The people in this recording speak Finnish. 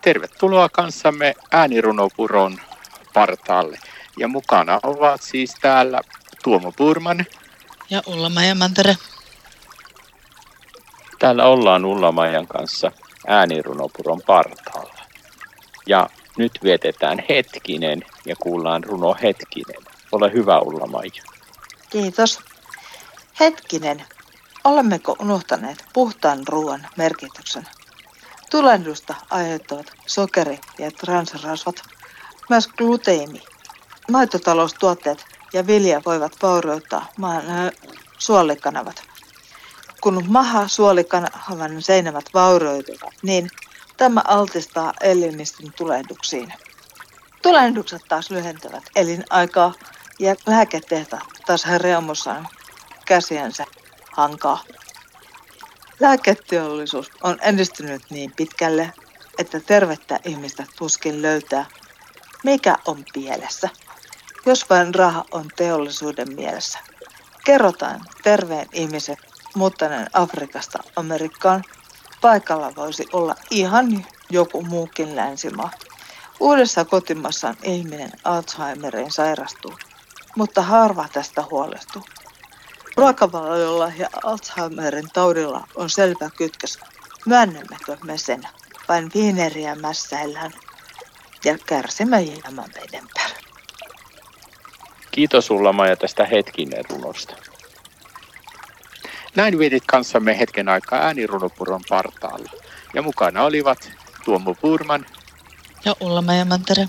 Tervetuloa kanssamme äänirunopuron partaalle. Ja mukana ovat siis täällä Tuomo Purman. Ja Ulla-Maija Mantere. Täällä ollaan Ulla-Maijan kanssa äänirunopuron partaalla. Ja nyt vietetään hetkinen ja kuullaan runo hetkinen. Ole hyvä Ulla-Maija. Kiitos. Hetkinen, olemmeko unohtaneet puhtaan ruoan merkityksen? Tulehdusta aiheuttavat sokeri ja transrasvat, myös gluteini. Maitotaloustuotteet ja vilja voivat vaurioittaa maan suolikanavat. Kun maha suolikanavan seinämät vaurioituvat, niin tämä altistaa elimistön tulehduksiin. Tulehdukset taas lyhentävät elinaikaa ja lääketehtaat taas reumusaan käsiensä hankaa. Lääketeollisuus on edistynyt niin pitkälle, että tervettä ihmistä tuskin löytää, mikä on pielessä, jos vain raha on teollisuuden mielessä. Kerrotaan terveen ihmisen muuttaneen Afrikasta Amerikkaan. Paikalla voisi olla ihan joku muukin länsimaa. Uudessa kotimassaan ihminen Alzheimeriin sairastuu, mutta harva tästä huolestuu. Ruokavaliolla ja Alzheimerin taudilla on selvä kytkös. Myönnämmekö me sen? Vain viineriä mässäillään ja kärsimme jäämään veden päälle. Kiitos Ulla Maija tästä hetkinen runosta. Näin vietit kanssamme hetken aikaa äänirunopuron partaalla. Ja mukana olivat Tuomo Purman ja Ulla Mantere.